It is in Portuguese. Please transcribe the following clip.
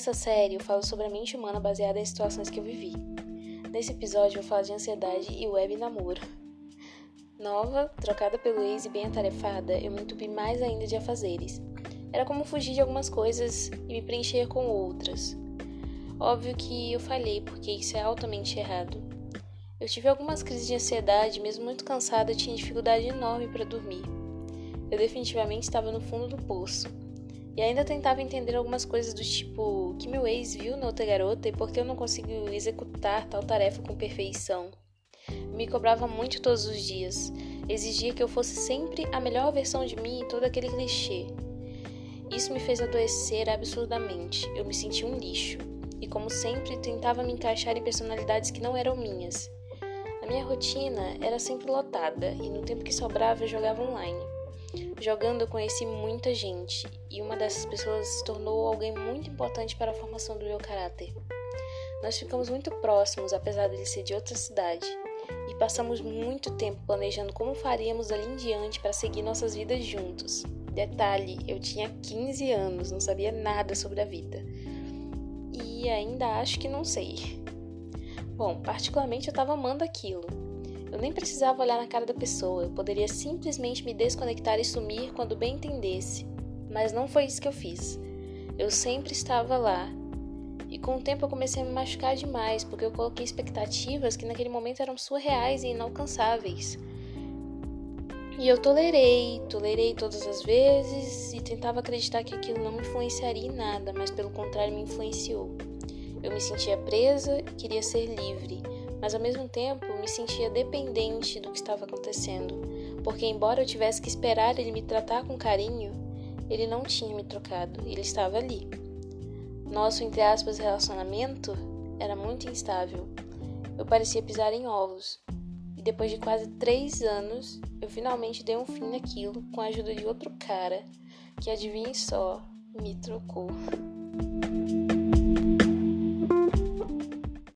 Nessa série eu falo sobre a mente humana baseada em situações que eu vivi. Nesse episódio eu falo de ansiedade e web namoro. Nova, trocada pelo ex e bem atarefada, eu me entupi mais ainda de afazeres. Era como fugir de algumas coisas e me preencher com outras. Óbvio que eu falhei, porque isso é altamente errado. Eu tive algumas crises de ansiedade, mesmo muito cansada, tinha dificuldade enorme para dormir. Eu definitivamente estava no fundo do poço. E ainda tentava entender algumas coisas do tipo que meu ex viu na outra garota e por que eu não consigo executar tal tarefa com perfeição. Me cobrava muito todos os dias, exigia que eu fosse sempre a melhor versão de mim em todo aquele clichê. Isso me fez adoecer absurdamente. Eu me senti um lixo e, como sempre, tentava me encaixar em personalidades que não eram minhas. A minha rotina era sempre lotada e no tempo que sobrava eu jogava online. Jogando eu conheci muita gente e uma dessas pessoas se tornou alguém muito importante para a formação do meu caráter. Nós ficamos muito próximos, apesar dele ser de outra cidade, e passamos muito tempo planejando como faríamos dali em diante para seguir nossas vidas juntos. Detalhe, eu tinha 15 anos, não sabia nada sobre a vida. E ainda acho que não sei. Bom, particularmente eu estava amando aquilo. Eu nem precisava olhar na cara da pessoa, eu poderia simplesmente me desconectar e sumir quando bem entendesse. Mas não foi isso que eu fiz. Eu sempre estava lá. E com o tempo eu comecei a me machucar demais, porque eu coloquei expectativas que naquele momento eram surreais e inalcançáveis. E eu tolerei, tolerei todas as vezes e tentava acreditar que aquilo não me influenciaria em nada, mas pelo contrário me influenciou. Eu me sentia presa e queria ser livre, mas ao mesmo tempo me sentia dependente do que estava acontecendo, porque embora eu tivesse que esperar ele me tratar com carinho, ele não tinha me trocado, ele estava ali. Nosso, entre aspas, relacionamento era muito instável. Eu parecia pisar em ovos. E depois de quase três anos, eu finalmente dei um fim naquilo com a ajuda de outro cara que, adivinhe só, me trocou.